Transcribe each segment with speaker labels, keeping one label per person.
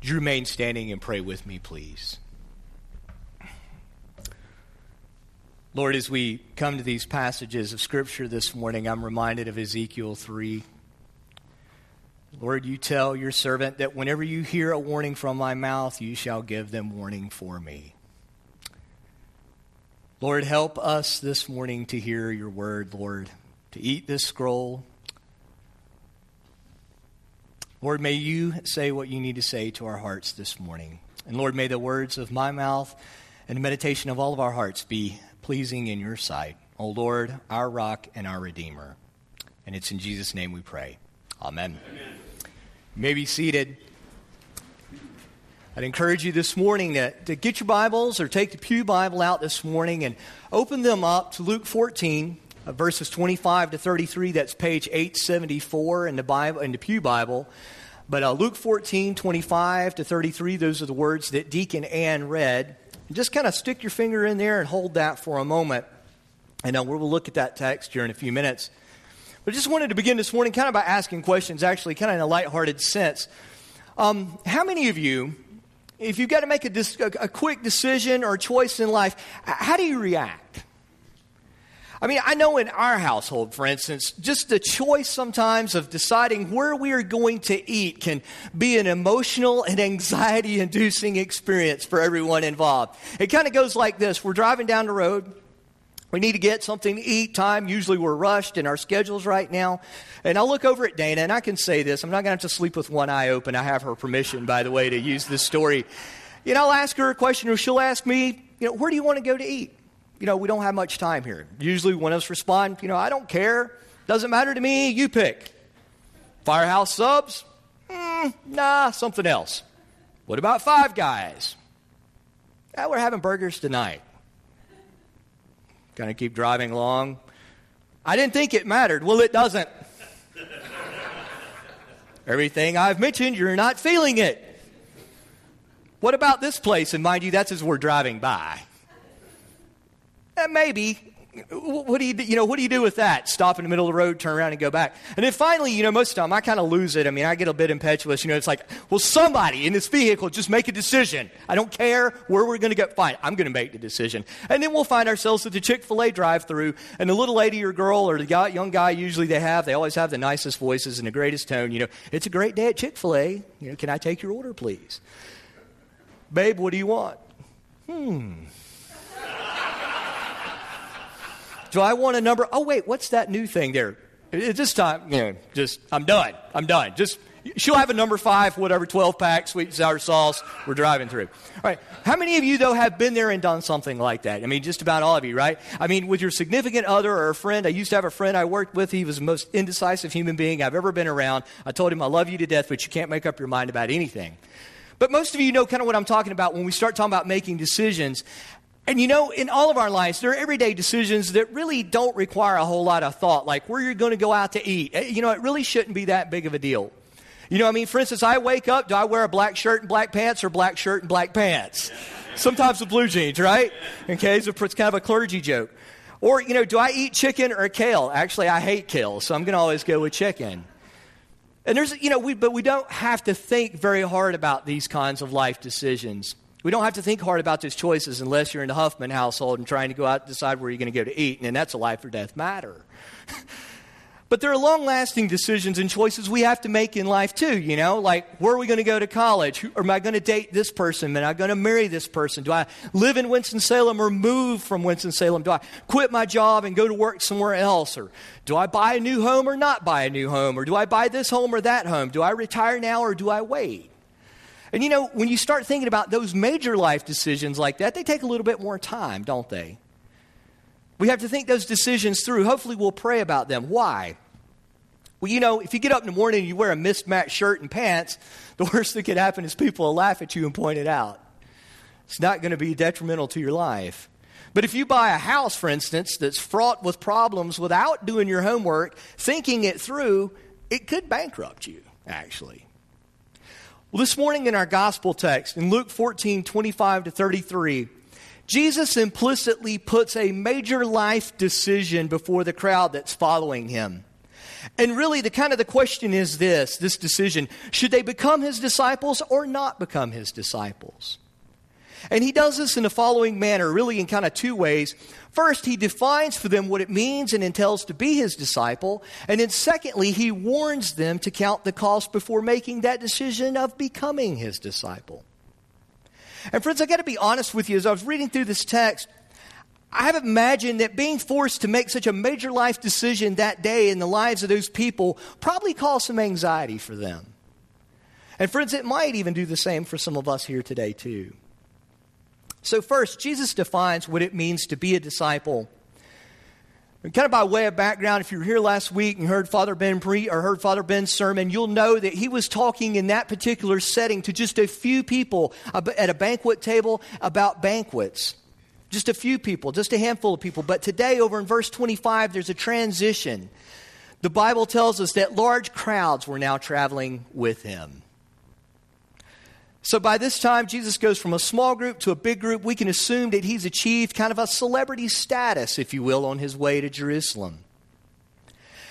Speaker 1: Would you remain standing and pray with me, please? Lord, as we come to these passages of Scripture this morning, I'm reminded of Ezekiel 3. Lord, you tell your servant that whenever you hear a warning from my mouth, you shall give them warning for me. Lord, help us this morning to hear your word, Lord, to eat this scroll. Lord, may you say what you need to say to our hearts this morning. And Lord, may the words of my mouth and the meditation of all of our hearts be pleasing in your sight. O Lord, our rock and our redeemer. And it's in Jesus' name we pray. Amen. Amen. You may be seated. I'd encourage you this morning to, to get your Bibles or take the Pew Bible out this morning and open them up to Luke 14, uh, verses 25 to 33. That's page 874 in the, Bible, in the Pew Bible. But uh, Luke 14, 25 to 33, those are the words that Deacon Ann read. And just kind of stick your finger in there and hold that for a moment. And uh, we'll look at that text here in a few minutes. But I just wanted to begin this morning kind of by asking questions, actually, kind of in a lighthearted sense. Um, how many of you if you've got to make a, dis- a, quick decision or choice in life, how do you react? I mean, I know in our household, for instance, just the choice sometimes of deciding where we are going to eat can be an emotional and anxiety inducing experience for everyone involved. It kind of goes like this We're driving down the road, we need to get something to eat time. Usually we're rushed in our schedules right now. And I'll look over at Dana, and I can say this. I'm not going to have to sleep with one eye open. I have her permission, by the way, to use this story. You know, I'll ask her a question, or she'll ask me, you know, where do you want to go to eat? You know, we don't have much time here. Usually one of us respond, you know, I don't care. Doesn't matter to me. You pick. Firehouse subs? Mm, nah, something else. What about Five Guys? Ah, we're having burgers tonight. Of keep driving along. I didn't think it mattered. Well, it doesn't. Everything I've mentioned, you're not feeling it. What about this place? And mind you, that's as we're driving by. Eh, maybe. What do you do, you know what do you do with that? Stop in the middle of the road turn around and go back. And then finally you know most of the time i kind of lose it. I mean i get a bit impetuous. You know it's like well somebody in this vehicle just make a decision. I don't care where we're going to go. Fine i'm going to make the decision. And then we'll find ourselves at the chick-fil-a drive-through and the little lady or girl or the guy, young guy usually they have they always have the nicest voices and the greatest tone you know. It's a great day at chick-fil-a. You know can i take your order please? Babe what do you want? Hmm do I want a number? Oh, wait, what's that new thing there? At this time, know, just, I'm done. I'm done. Just, she'll have a number five, whatever, 12 pack, sweet and sour sauce. We're driving through. All right. How many of you, though, have been there and done something like that? I mean, just about all of you, right? I mean, with your significant other or a friend, I used to have a friend I worked with. He was the most indecisive human being I've ever been around. I told him, I love you to death, but you can't make up your mind about anything. But most of you know kind of what I'm talking about when we start talking about making decisions. And you know, in all of our lives, there are everyday decisions that really don't require a whole lot of thought, like where you're going to go out to eat. Eh, you know, it really shouldn't be that big of a deal. You know, I mean, for instance, I wake up, do I wear a black shirt and black pants or black shirt and black pants? Sometimes with blue jeans, right? Okay, so it's kind of a clergy joke. Or, you know, do I eat chicken or kale? Actually, I hate kale, so I'm going to always go with chicken. And there's, you know, we, but we don't have to think very hard about these kinds of life decisions. We don't have to think hard about those choices unless you're in the Huffman household and trying to go out and decide where you're going to go to eat, and that's a life or death matter. but there are long lasting decisions and choices we have to make in life too, you know, like where are we going to go to college? Am I going to date this person? Am I going to marry this person? Do I live in Winston-Salem or move from Winston-Salem? Do I quit my job and go to work somewhere else? Or do I buy a new home or not buy a new home? Or do I buy this home or that home? Do I retire now or do I wait? And you know, when you start thinking about those major life decisions like that, they take a little bit more time, don't they? We have to think those decisions through. Hopefully, we'll pray about them. Why? Well, you know, if you get up in the morning and you wear a mismatched shirt and pants, the worst that could happen is people will laugh at you and point it out. It's not going to be detrimental to your life. But if you buy a house, for instance, that's fraught with problems without doing your homework, thinking it through, it could bankrupt you, actually. Well, this morning in our gospel text, in Luke 14 25 to 33, Jesus implicitly puts a major life decision before the crowd that's following him. And really, the kind of the question is this this decision should they become his disciples or not become his disciples? And he does this in the following manner, really in kind of two ways. First, he defines for them what it means and entails to be his disciple. And then, secondly, he warns them to count the cost before making that decision of becoming his disciple. And, friends, I got to be honest with you. As I was reading through this text, I have imagined that being forced to make such a major life decision that day in the lives of those people probably caused some anxiety for them. And, friends, it might even do the same for some of us here today, too. So, first, Jesus defines what it means to be a disciple. And kind of by way of background, if you were here last week and heard Father Ben pre or heard Father Ben's sermon, you'll know that he was talking in that particular setting to just a few people at a banquet table about banquets. Just a few people, just a handful of people. But today, over in verse 25, there's a transition. The Bible tells us that large crowds were now traveling with him. So by this time, Jesus goes from a small group to a big group. We can assume that he's achieved kind of a celebrity status, if you will, on his way to Jerusalem.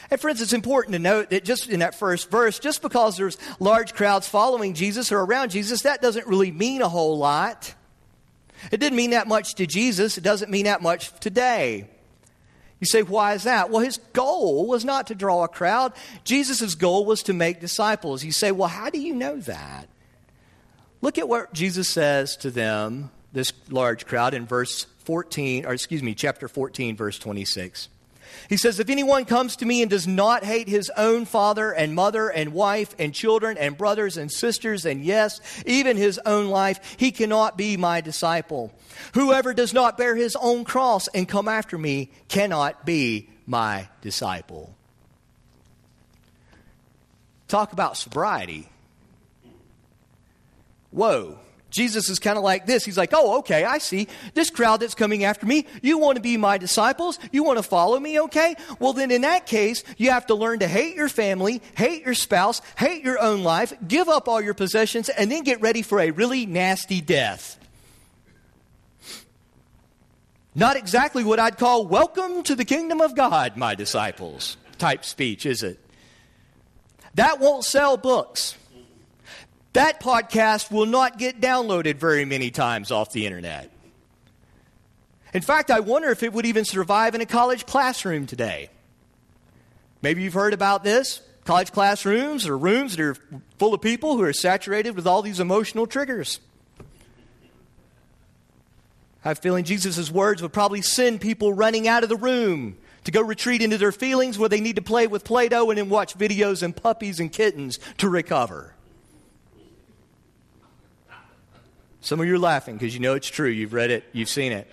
Speaker 1: And friends, it's important to note that just in that first verse, just because there's large crowds following Jesus or around Jesus, that doesn't really mean a whole lot. It didn't mean that much to Jesus. It doesn't mean that much today. You say, why is that? Well, his goal was not to draw a crowd. Jesus' goal was to make disciples. You say, well, how do you know that? Look at what Jesus says to them, this large crowd, in verse 14, or excuse me, chapter 14, verse 26. He says, If anyone comes to me and does not hate his own father and mother and wife and children and brothers and sisters, and yes, even his own life, he cannot be my disciple. Whoever does not bear his own cross and come after me cannot be my disciple. Talk about sobriety whoa. Jesus is kind of like this. He's like, oh, okay, I see. This crowd that's coming after me, you want to be my disciples? You want to follow me, okay? Well, then in that case, you have to learn to hate your family, hate your spouse, hate your own life, give up all your possessions, and then get ready for a really nasty death. Not exactly what I'd call welcome to the kingdom of God, my disciples type speech, is it? That won't sell books that podcast will not get downloaded very many times off the internet. In fact, I wonder if it would even survive in a college classroom today. Maybe you've heard about this. College classrooms or rooms that are full of people who are saturated with all these emotional triggers. I have a feeling Jesus' words would probably send people running out of the room to go retreat into their feelings where they need to play with Play Doh and then watch videos and puppies and kittens to recover. Some of you are laughing because you know it's true. You've read it, you've seen it.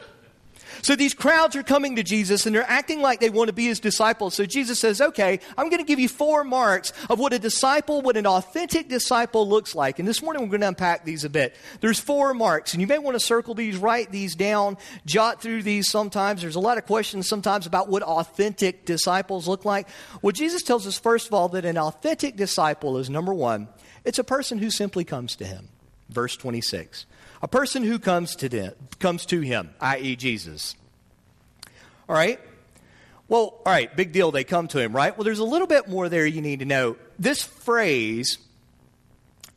Speaker 1: So these crowds are coming to Jesus and they're acting like they want to be his disciples. So Jesus says, okay, I'm going to give you four marks of what a disciple, what an authentic disciple looks like. And this morning we're going to unpack these a bit. There's four marks and you may want to circle these, write these down, jot through these sometimes. There's a lot of questions sometimes about what authentic disciples look like. Well, Jesus tells us first of all that an authentic disciple is number one, it's a person who simply comes to him. Verse 26. A person who comes to, comes to him, i.e., Jesus. All right? Well, all right, big deal, they come to him, right? Well, there's a little bit more there you need to know. This phrase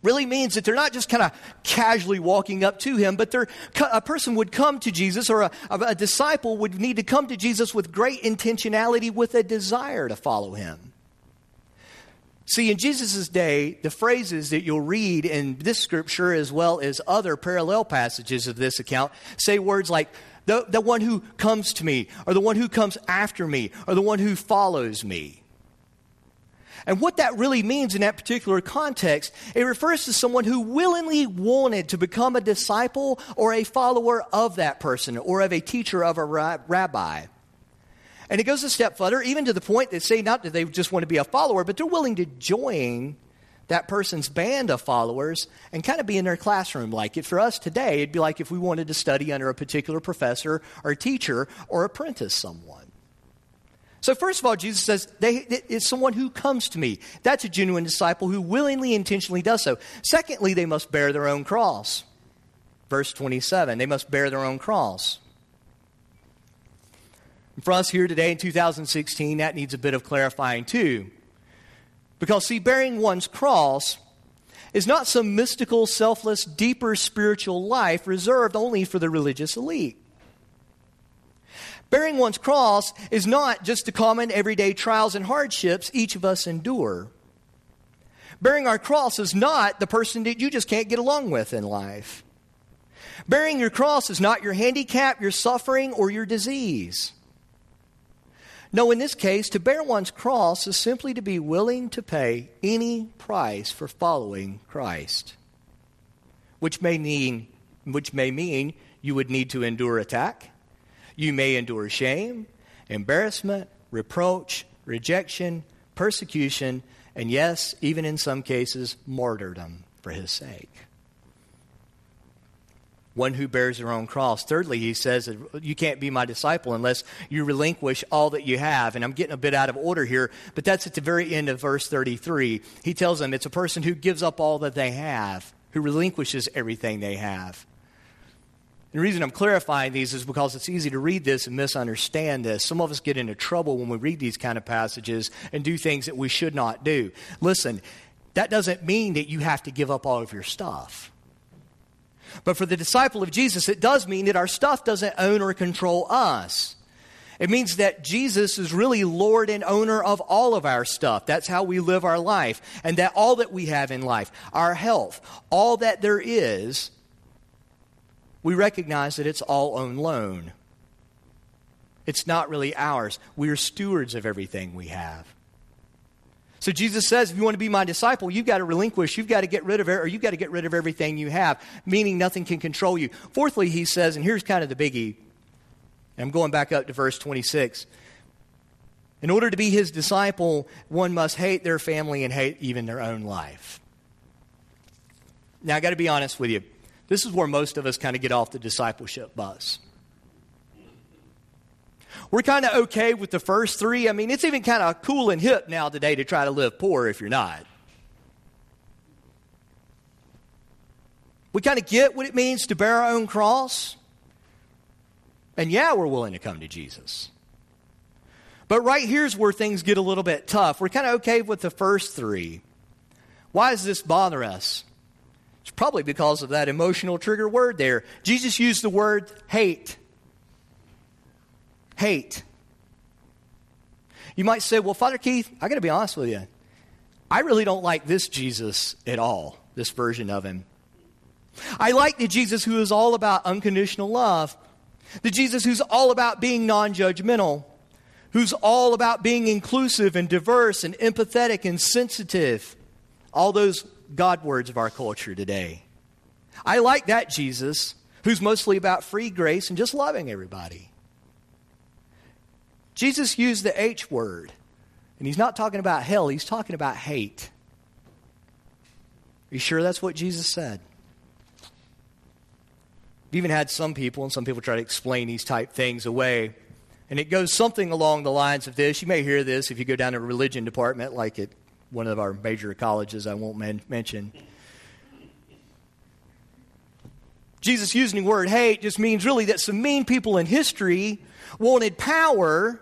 Speaker 1: really means that they're not just kind of casually walking up to him, but they're, a person would come to Jesus or a, a disciple would need to come to Jesus with great intentionality, with a desire to follow him. See, in Jesus' day, the phrases that you'll read in this scripture as well as other parallel passages of this account say words like, the, the one who comes to me, or the one who comes after me, or the one who follows me. And what that really means in that particular context, it refers to someone who willingly wanted to become a disciple or a follower of that person or of a teacher of a rabbi. And it goes a step further, even to the point that say not that they just want to be a follower, but they're willing to join that person's band of followers and kind of be in their classroom like it. For us today, it'd be like if we wanted to study under a particular professor or teacher or apprentice someone. So, first of all, Jesus says, they, it's someone who comes to me. That's a genuine disciple who willingly, intentionally does so. Secondly, they must bear their own cross. Verse 27, they must bear their own cross. For us here today in 2016, that needs a bit of clarifying too. Because, see, bearing one's cross is not some mystical, selfless, deeper spiritual life reserved only for the religious elite. Bearing one's cross is not just the common everyday trials and hardships each of us endure. Bearing our cross is not the person that you just can't get along with in life. Bearing your cross is not your handicap, your suffering, or your disease. No, in this case, to bear one's cross is simply to be willing to pay any price for following Christ, which may mean, which may mean you would need to endure attack, you may endure shame, embarrassment, reproach, rejection, persecution, and yes, even in some cases, martyrdom for his sake one who bears their own cross. Thirdly, he says you can't be my disciple unless you relinquish all that you have. And I'm getting a bit out of order here, but that's at the very end of verse 33. He tells them it's a person who gives up all that they have, who relinquishes everything they have. The reason I'm clarifying these is because it's easy to read this and misunderstand this. Some of us get into trouble when we read these kind of passages and do things that we should not do. Listen, that doesn't mean that you have to give up all of your stuff. But for the disciple of Jesus, it does mean that our stuff doesn't own or control us. It means that Jesus is really Lord and owner of all of our stuff. That's how we live our life. And that all that we have in life, our health, all that there is, we recognize that it's all on loan. It's not really ours. We are stewards of everything we have. So Jesus says, if you want to be my disciple, you've got to relinquish, you've got to get rid of it, or you've got to get rid of everything you have, meaning nothing can control you. Fourthly, he says, and here's kind of the biggie. I'm going back up to verse 26. In order to be his disciple, one must hate their family and hate even their own life. Now, I got to be honest with you. This is where most of us kind of get off the discipleship bus. We're kind of okay with the first three. I mean, it's even kind of cool and hip now today to try to live poor if you're not. We kind of get what it means to bear our own cross. And yeah, we're willing to come to Jesus. But right here's where things get a little bit tough. We're kind of okay with the first three. Why does this bother us? It's probably because of that emotional trigger word there. Jesus used the word hate hate. You might say, well, Father Keith, I got to be honest with you. I really don't like this Jesus at all, this version of him. I like the Jesus who is all about unconditional love, the Jesus who's all about being non judgmental, who's all about being inclusive and diverse and empathetic and sensitive. All those God words of our culture today. I like that Jesus who's mostly about free grace and just loving everybody. Jesus used the H word, and he's not talking about hell, he's talking about hate. Are you sure that's what Jesus said? We've even had some people, and some people try to explain these type things away. And it goes something along the lines of this. You may hear this if you go down to a religion department, like at one of our major colleges I won't men- mention. Jesus using the word hate just means really that some mean people in history wanted power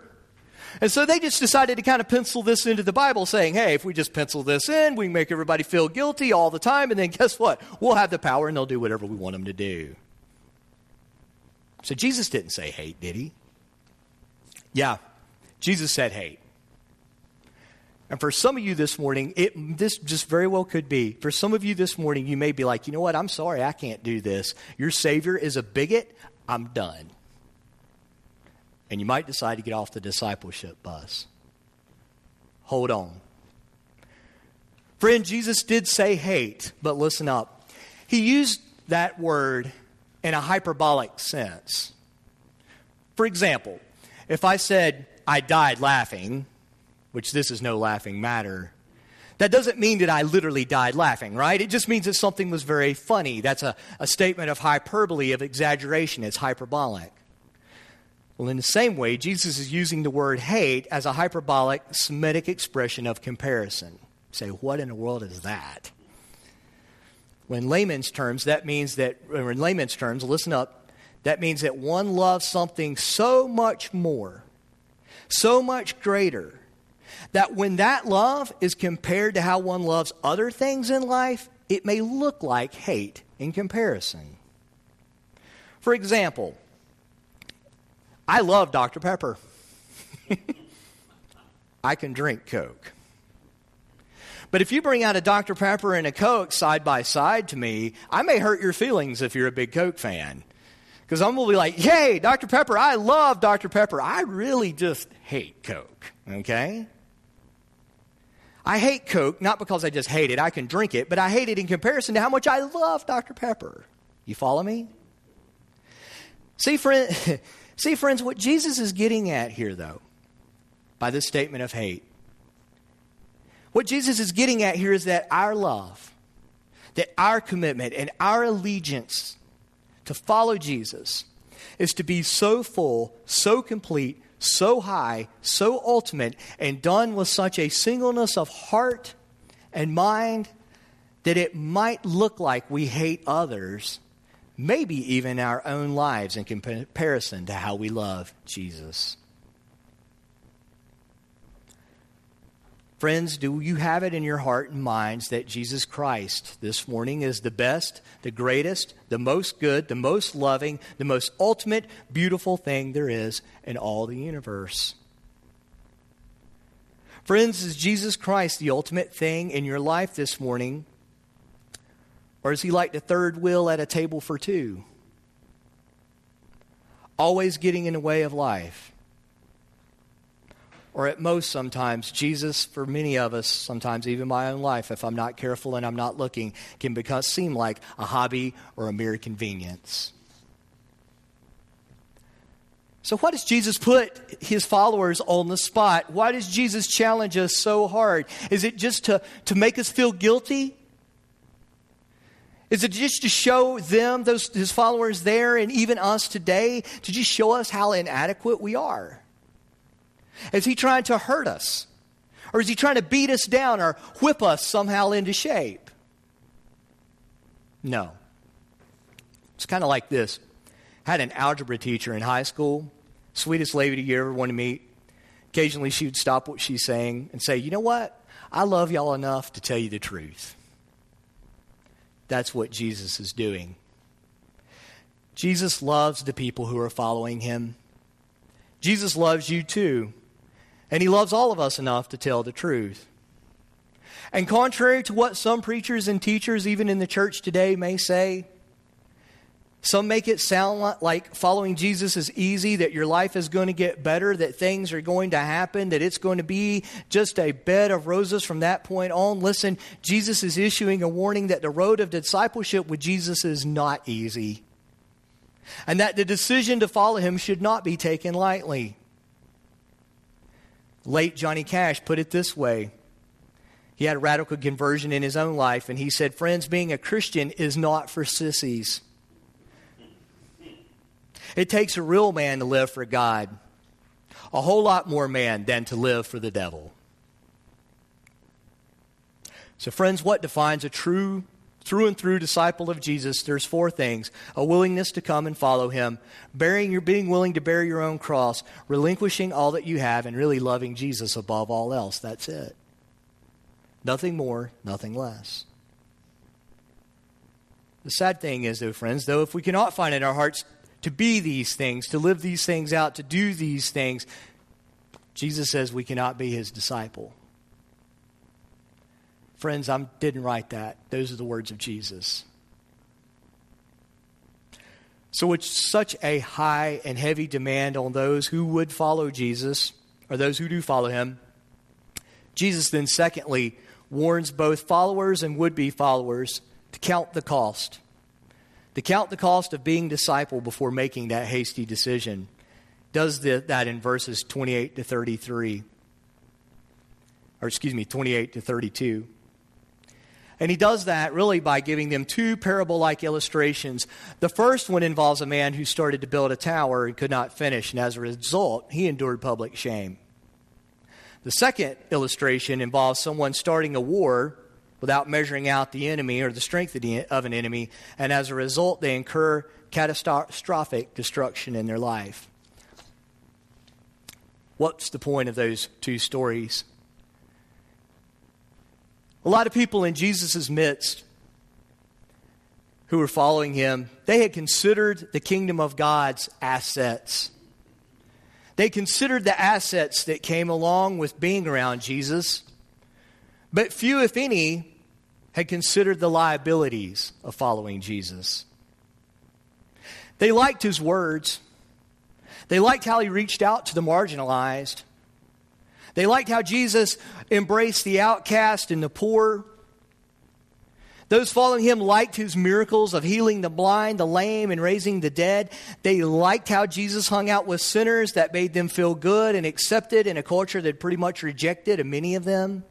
Speaker 1: and so they just decided to kind of pencil this into the Bible, saying, hey, if we just pencil this in, we make everybody feel guilty all the time, and then guess what? We'll have the power and they'll do whatever we want them to do. So Jesus didn't say hate, did he? Yeah, Jesus said hate. And for some of you this morning, it, this just very well could be. For some of you this morning, you may be like, you know what? I'm sorry, I can't do this. Your Savior is a bigot. I'm done and you might decide to get off the discipleship bus. Hold on. Friend, Jesus did say hate, but listen up. He used that word in a hyperbolic sense. For example, if I said, I died laughing, which this is no laughing matter, that doesn't mean that I literally died laughing, right? It just means that something was very funny. That's a, a statement of hyperbole, of exaggeration. It's hyperbolic. Well, in the same way, Jesus is using the word hate as a hyperbolic Semitic expression of comparison. Say, what in the world is that? In layman's terms, that means that, or in layman's terms, listen up, that means that one loves something so much more, so much greater, that when that love is compared to how one loves other things in life, it may look like hate in comparison. For example, I love Dr. Pepper. I can drink Coke. But if you bring out a Dr. Pepper and a Coke side by side to me, I may hurt your feelings if you're a big Coke fan. Because I'm going to be like, hey, Dr. Pepper, I love Dr. Pepper. I really just hate Coke, okay? I hate Coke, not because I just hate it, I can drink it, but I hate it in comparison to how much I love Dr. Pepper. You follow me? See, friend, see, friends, what Jesus is getting at here, though, by this statement of hate, what Jesus is getting at here is that our love, that our commitment, and our allegiance to follow Jesus is to be so full, so complete, so high, so ultimate, and done with such a singleness of heart and mind that it might look like we hate others, maybe even our own lives in comparison to how we love Jesus. Friends, do you have it in your heart and minds that Jesus Christ this morning is the best, the greatest, the most good, the most loving, the most ultimate, beautiful thing there is in all the universe? Friends, is Jesus Christ the ultimate thing in your life this morning? Or is he like the third wheel at a table for two? Always getting in the way of life or at most sometimes, Jesus, for many of us, sometimes even my own life, if I'm not careful and I'm not looking, can become, seem like a hobby or a mere convenience. So, why does Jesus put his followers on the spot? Why does Jesus challenge us so hard? Is it just to, to make us feel guilty? Is it just to show them, those, his followers there, and even us today, to just show us how inadequate we are? Is he trying to hurt us? Or is he trying to beat us down or whip us somehow into shape? No. It's kind of like this. I had an algebra teacher in high school, sweetest lady you ever want to meet. Occasionally she would stop what she's saying and say, You know what? I love y'all enough to tell you the truth. That's what Jesus is doing. Jesus loves the people who are following him. Jesus loves you too. And he loves all of us enough to tell the truth. And contrary to what some preachers and teachers, even in the church today, may say, some make it sound like following Jesus is easy, that your life is going to get better, that things are going to happen, that it's going to be just a bed of roses from that point on. Listen, Jesus is issuing a warning that the road of discipleship with Jesus is not easy, and that the decision to follow him should not be taken lightly. Late Johnny Cash put it this way. He had a radical conversion in his own life, and he said, Friends, being a Christian is not for sissies. It takes a real man to live for God, a whole lot more man than to live for the devil. So, friends, what defines a true through and through disciple of Jesus, there's four things a willingness to come and follow him, bearing your being willing to bear your own cross, relinquishing all that you have, and really loving Jesus above all else. That's it. Nothing more, nothing less. The sad thing is, though, friends, though, if we cannot find in our hearts to be these things, to live these things out, to do these things, Jesus says we cannot be his disciple. Friends, I didn't write that. Those are the words of Jesus. So it's such a high and heavy demand on those who would follow Jesus, or those who do follow him. Jesus then, secondly, warns both followers and would be followers to count the cost. To count the cost of being disciple before making that hasty decision. Does the, that in verses 28 to 33. Or excuse me, 28 to 32. And he does that really by giving them two parable like illustrations. The first one involves a man who started to build a tower and could not finish, and as a result, he endured public shame. The second illustration involves someone starting a war without measuring out the enemy or the strength of an enemy, and as a result, they incur catastrophic destruction in their life. What's the point of those two stories? A lot of people in Jesus' midst who were following him, they had considered the kingdom of God's assets. They considered the assets that came along with being around Jesus, but few, if any, had considered the liabilities of following Jesus. They liked his words. They liked how he reached out to the marginalized. They liked how Jesus embraced the outcast and the poor. Those following him liked his miracles of healing the blind, the lame, and raising the dead. They liked how Jesus hung out with sinners that made them feel good and accepted in a culture that pretty much rejected many of them.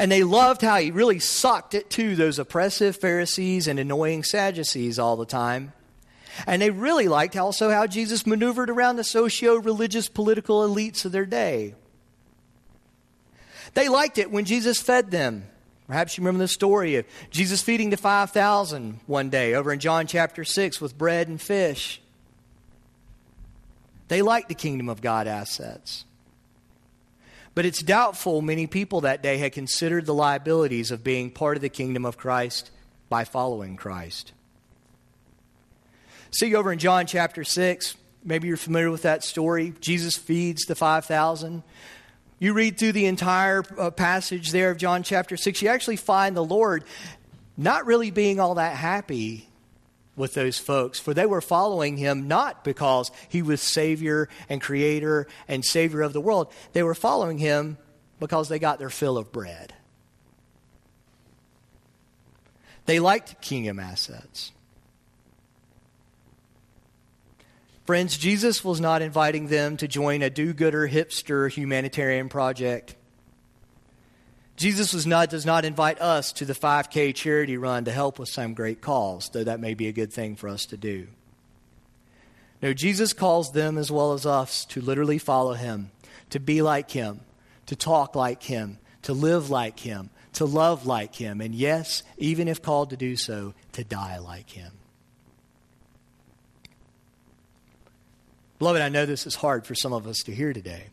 Speaker 1: And they loved how he really sucked it to those oppressive Pharisees and annoying Sadducees all the time. And they really liked also how Jesus maneuvered around the socio religious political elites of their day. They liked it when Jesus fed them Perhaps you remember the story of Jesus feeding the 5,000 one day over in John chapter 6 with bread and fish. They liked the kingdom of God assets. But it's doubtful many people that day had considered the liabilities of being part of the kingdom of Christ by following Christ. See over in John chapter 6, maybe you're familiar with that story. Jesus feeds the 5,000. You read through the entire uh, passage there of John chapter 6, you actually find the Lord not really being all that happy with those folks, for they were following him not because he was Savior and Creator and Savior of the world. They were following him because they got their fill of bread. They liked kingdom assets. Friends, Jesus was not inviting them to join a do gooder hipster humanitarian project. Jesus was not, does not invite us to the 5K charity run to help with some great cause, though that may be a good thing for us to do. No, Jesus calls them as well as us to literally follow him, to be like him, to talk like him, to live like him, to love like him, and yes, even if called to do so, to die like him. Beloved, I know this is hard for some of us to hear today.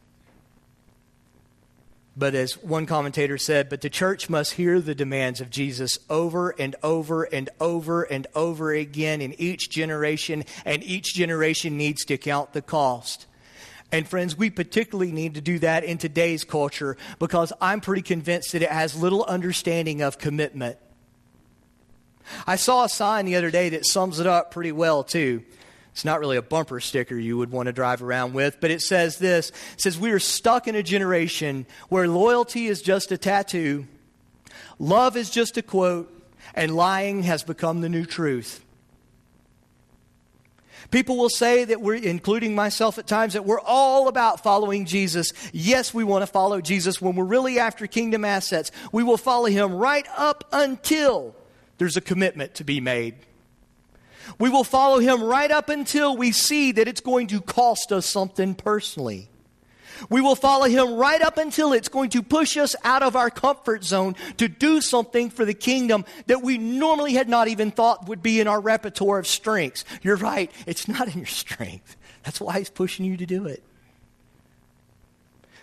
Speaker 1: But as one commentator said, but the church must hear the demands of Jesus over and over and over and over again in each generation, and each generation needs to count the cost. And friends, we particularly need to do that in today's culture because I'm pretty convinced that it has little understanding of commitment. I saw a sign the other day that sums it up pretty well, too. It's not really a bumper sticker you would want to drive around with, but it says this it says, We are stuck in a generation where loyalty is just a tattoo, love is just a quote, and lying has become the new truth. People will say that we're, including myself at times, that we're all about following Jesus. Yes, we want to follow Jesus when we're really after kingdom assets. We will follow him right up until there's a commitment to be made. We will follow him right up until we see that it's going to cost us something personally. We will follow him right up until it's going to push us out of our comfort zone to do something for the kingdom that we normally had not even thought would be in our repertoire of strengths. You're right, it's not in your strength. That's why he's pushing you to do it.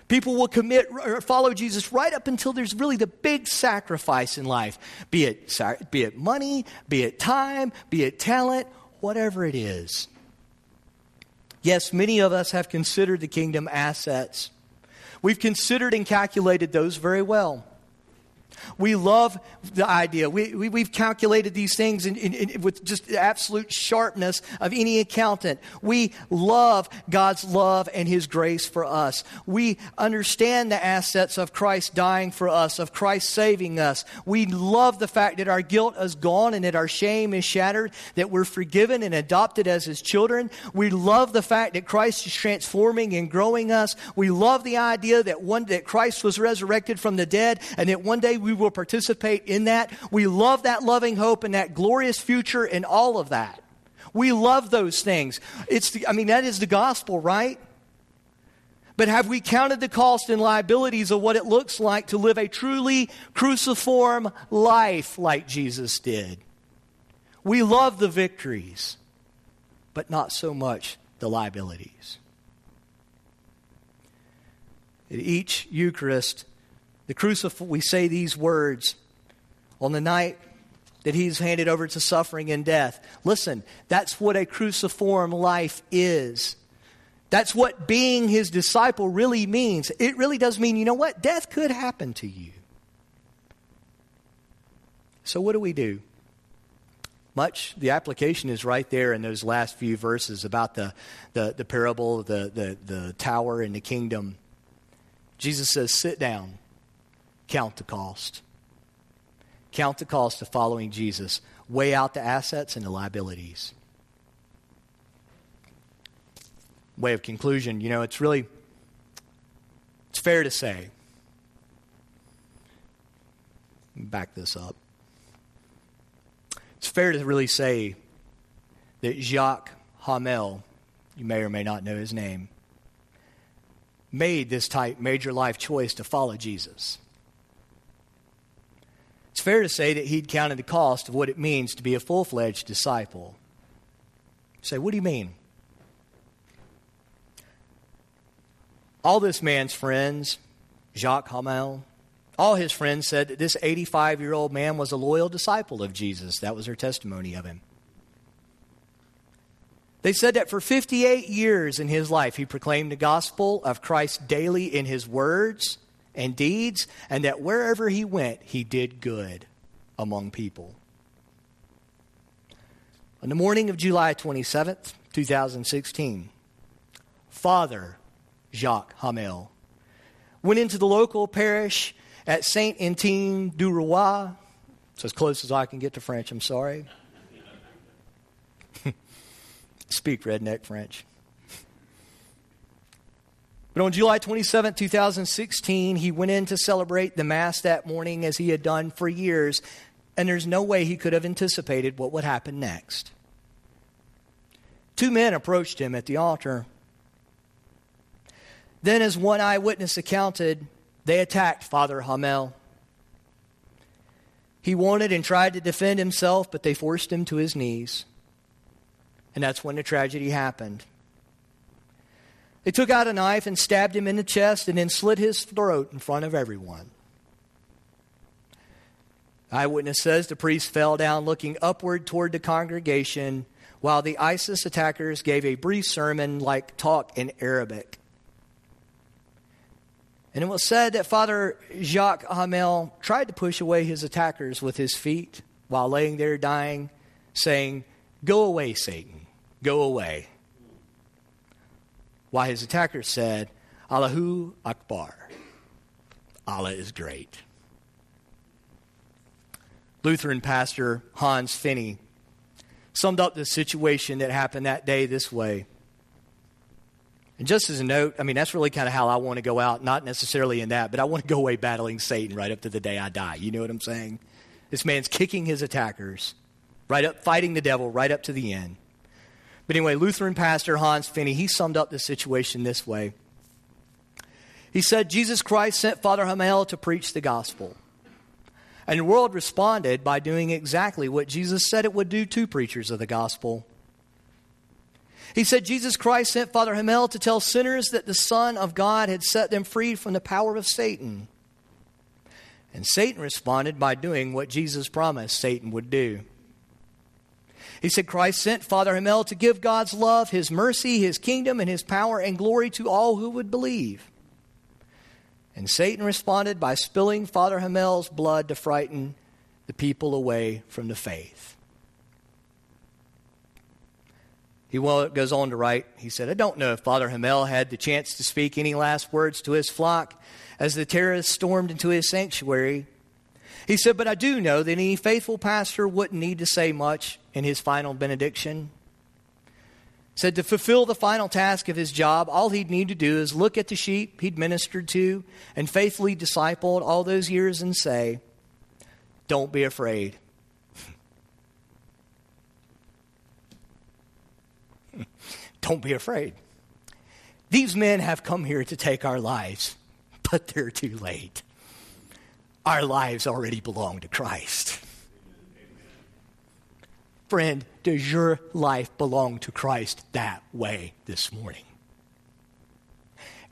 Speaker 1: People will commit or follow Jesus right up until there's really the big sacrifice in life, be it, be it money, be it time, be it talent, whatever it is. Yes, many of us have considered the kingdom assets. We've considered and calculated those very well. We love the idea. We, we, have calculated these things in, in, in, with just the absolute sharpness of any accountant. We love God's love and His grace for us. We understand the assets of Christ dying for us, of Christ saving us. We love the fact that our guilt is gone and that our shame is shattered, that we're forgiven and adopted as His children. We love the fact that Christ is transforming and growing us. We love the idea that one that Christ was resurrected from the dead and that one day we will participate in that. We love that loving hope and that glorious future and all of that. We love those things. It's the, I mean, that is the gospel, right? But have we counted the cost and liabilities of what it looks like to live a truly cruciform life like Jesus did? We love the victories, but not so much the liabilities. At each Eucharist, The crucif- we say these words on the night that he's handed over to suffering and death. Listen, that's what a cruciform life is. That's what being his disciple really means. It really does mean, you know what? Death could happen to you. So, what do we do? Much, the application is right there in those last few verses about the, the, the parable, the, the, the tower, and the kingdom. Jesus says, Sit down, count the cost. Count the cost of following Jesus. Weigh out the assets and the liabilities. Way of conclusion, you know, it's really it's fair to say. Back this up. It's fair to really say that Jacques Hamel, you may or may not know his name, made this type major life choice to follow Jesus. It's fair to say that he'd counted the cost of what it means to be a full fledged disciple. You say, what do you mean? All this man's friends, Jacques Hamel, all his friends said that this 85 year old man was a loyal disciple of Jesus. That was their testimony of him. They said that for 58 years in his life, he proclaimed the gospel of Christ daily in his words and deeds, and that wherever he went, he did good among people. On the morning of July 27th, 2016, Father Jacques Hamel went into the local parish at Saint Etienne du Roi. It's as close as I can get to French, I'm sorry. Speak redneck French. But on July 27, 2016, he went in to celebrate the Mass that morning as he had done for years, and there's no way he could have anticipated what would happen next. Two men approached him at the altar. Then, as one eyewitness accounted, they attacked Father Hamel. He wanted and tried to defend himself, but they forced him to his knees. And that's when the tragedy happened. They took out a knife and stabbed him in the chest and then slit his throat in front of everyone. Eyewitness says the priest fell down looking upward toward the congregation while the ISIS attackers gave a brief sermon like talk in Arabic. And it was said that Father Jacques Hamel tried to push away his attackers with his feet while laying there dying, saying, Go away, Satan, go away. While his attackers said, Allahu Akbar, Allah is great. Lutheran pastor Hans Fiene summed up the situation that happened that day this way. And just as a note, I mean, that's really kind of how I want to go out, not necessarily in that, but I want to go away battling Satan right up to the day I die. You know what I'm saying? This man's kicking his attackers, right up, fighting the devil right up to the end. But anyway, Lutheran pastor Hans Fiene, he summed up the situation this way. He said, Jesus Christ sent Father Hamel to preach the gospel. And the world responded by doing exactly what Jesus said it would do to preachers of the gospel. He said Jesus Christ sent Father Hamel to tell sinners that the Son of God had set them free from the power of Satan. And Satan responded by doing what Jesus promised Satan would do. He said Christ sent Father Hamel to give God's love, His mercy, His kingdom, and His power and glory to all who would believe. And Satan responded by spilling Father Hamel's blood to frighten the people away from the faith. He goes on to write, he said, I don't know if Father Hamel had the chance to speak any last words to his flock as the terrorists stormed into his sanctuary. He said, but I do know that any faithful pastor wouldn't need to say much in his final benediction. He said to fulfill the final task of his job, all he'd need to do is look at the sheep he'd ministered to and faithfully discipled all those years and say, Don't be afraid. Don't be afraid. These men have come here to take our lives, but they're too late. Our lives already belong to Christ. Friend, does your life belong to Christ that way this morning?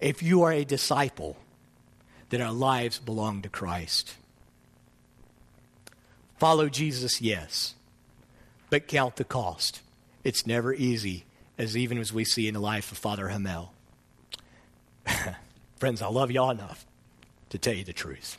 Speaker 1: If you are a disciple, that our lives belong to Christ. Follow Jesus, yes, but count the cost. It's never easy, as even as we see in the life of Father Hamel. Friends, I love y'all enough to tell you the truth.